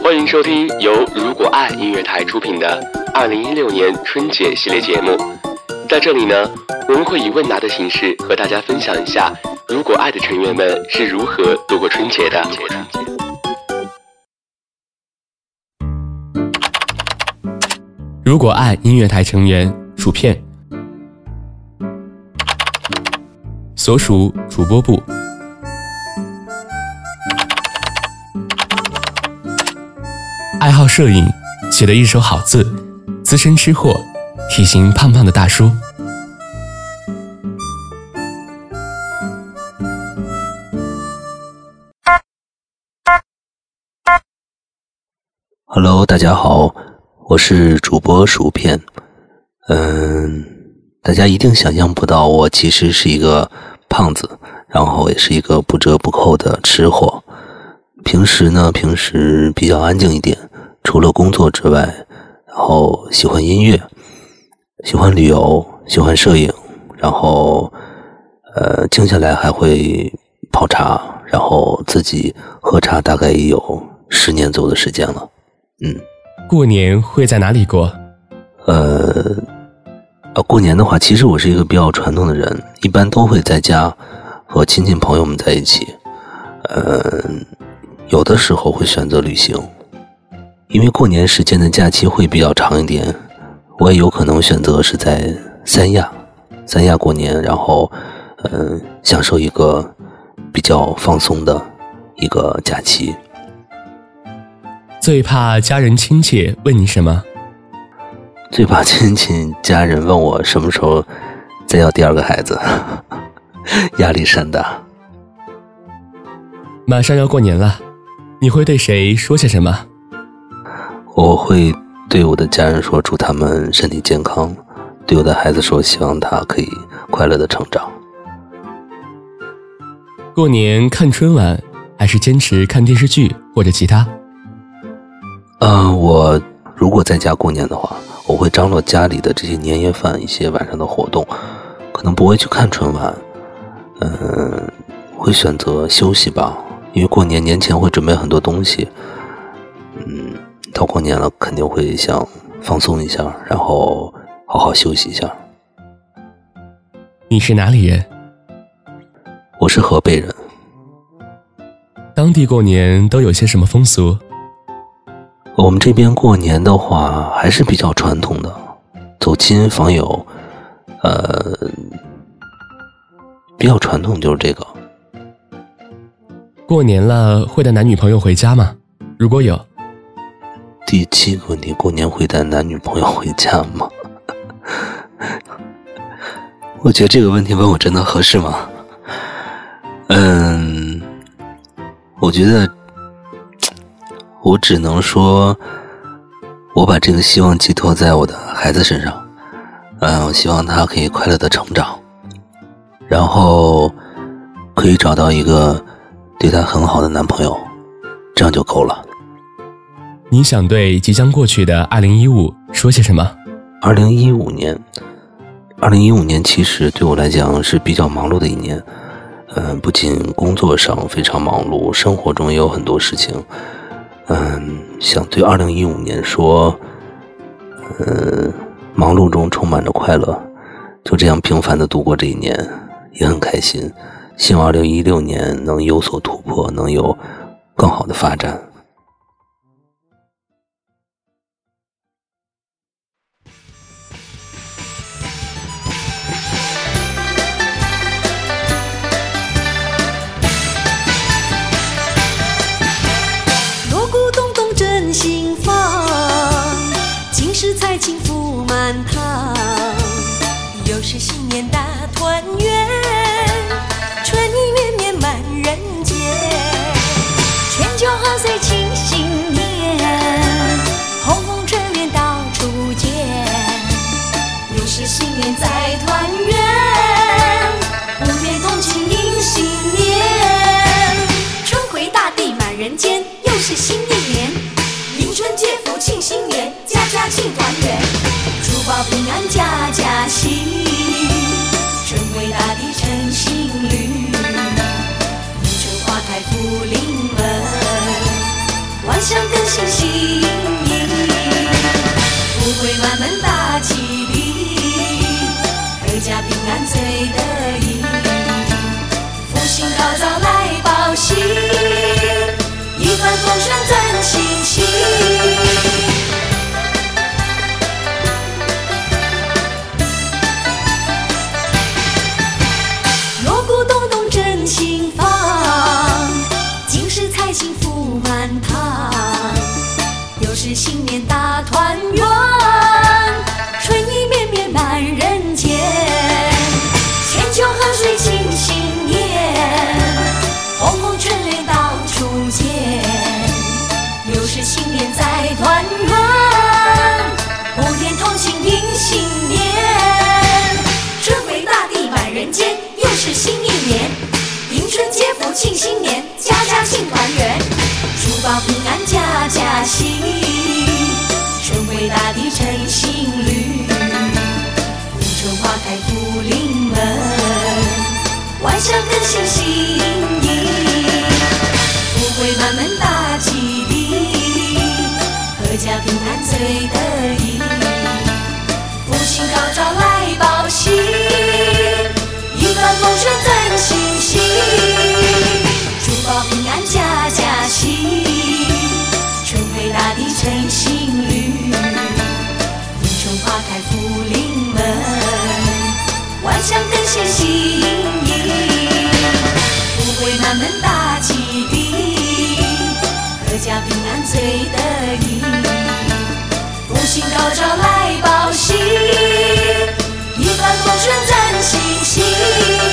欢迎收听由如果爱音乐台出品的二零一六年春节系列节目。在这里呢，我们会以问答的形式和大家分享一下如果爱的成员们是如何度过春节的。如果爱音乐台成员薯片，所属主播部。爱好摄影，写的一手好字，资深吃货，体型胖胖的大叔。Hello，大家好，我是主播薯片。嗯，大家一定想象不到，我其实是一个胖子，然后也是一个不折不扣的吃货。平时呢，平时比较安静一点。除了工作之外，然后喜欢音乐，喜欢旅游，喜欢摄影，然后呃，静下来还会泡茶，然后自己喝茶，大概也有十年左右的时间了。嗯，过年会在哪里过？呃，呃，过年的话，其实我是一个比较传统的人，一般都会在家和亲戚朋友们在一起。呃，有的时候会选择旅行。因为过年时间的假期会比较长一点，我也有可能选择是在三亚，三亚过年，然后，嗯，享受一个比较放松的一个假期。最怕家人亲戚问你什么？最怕亲戚家人问我什么时候再要第二个孩子，压力山大。马上要过年了，你会对谁说些什么？我会对我的家人说，祝他们身体健康；对我的孩子说，希望他可以快乐的成长。过年看春晚，还是坚持看电视剧或者其他？嗯，我如果在家过年的话，我会张罗家里的这些年夜饭、一些晚上的活动，可能不会去看春晚。嗯，会选择休息吧，因为过年年前会准备很多东西。嗯。到过年了，肯定会想放松一下，然后好好休息一下。你是哪里人？我是河北人。当地过年都有些什么风俗？我们这边过年的话还是比较传统的，走亲访友，呃，比较传统就是这个。过年了会带男女朋友回家吗？如果有。第七个问题：过年会带男女朋友回家吗？我觉得这个问题问我真的合适吗？嗯，我觉得我只能说，我把这个希望寄托在我的孩子身上。嗯，我希望他可以快乐的成长，然后可以找到一个对他很好的男朋友，这样就够了。你想对即将过去的二零一五说些什么？二零一五年，二零一五年其实对我来讲是比较忙碌的一年。嗯，不仅工作上非常忙碌，生活中也有很多事情。嗯，想对二零一五年说，嗯，忙碌中充满着快乐，就这样平凡的度过这一年，也很开心。希望二零一六年能有所突破，能有更好的发展。是新年大团圆春意绵绵满人间。全家贺岁庆新年红红春联到处见。又是新年在为满门大吉利，阖家平安最得意，福星高照来报喜，一帆风顺展新喜。锣鼓咚咚震心房，金狮财星福满堂，又是新年大团圆。万象更新新意，富贵满门大吉利，阖家平安最得意。福星高照来最得意。福星高照来报喜，一帆风顺真心喜。